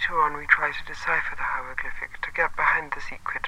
later on we try to decipher the hieroglyphic to get behind the secret.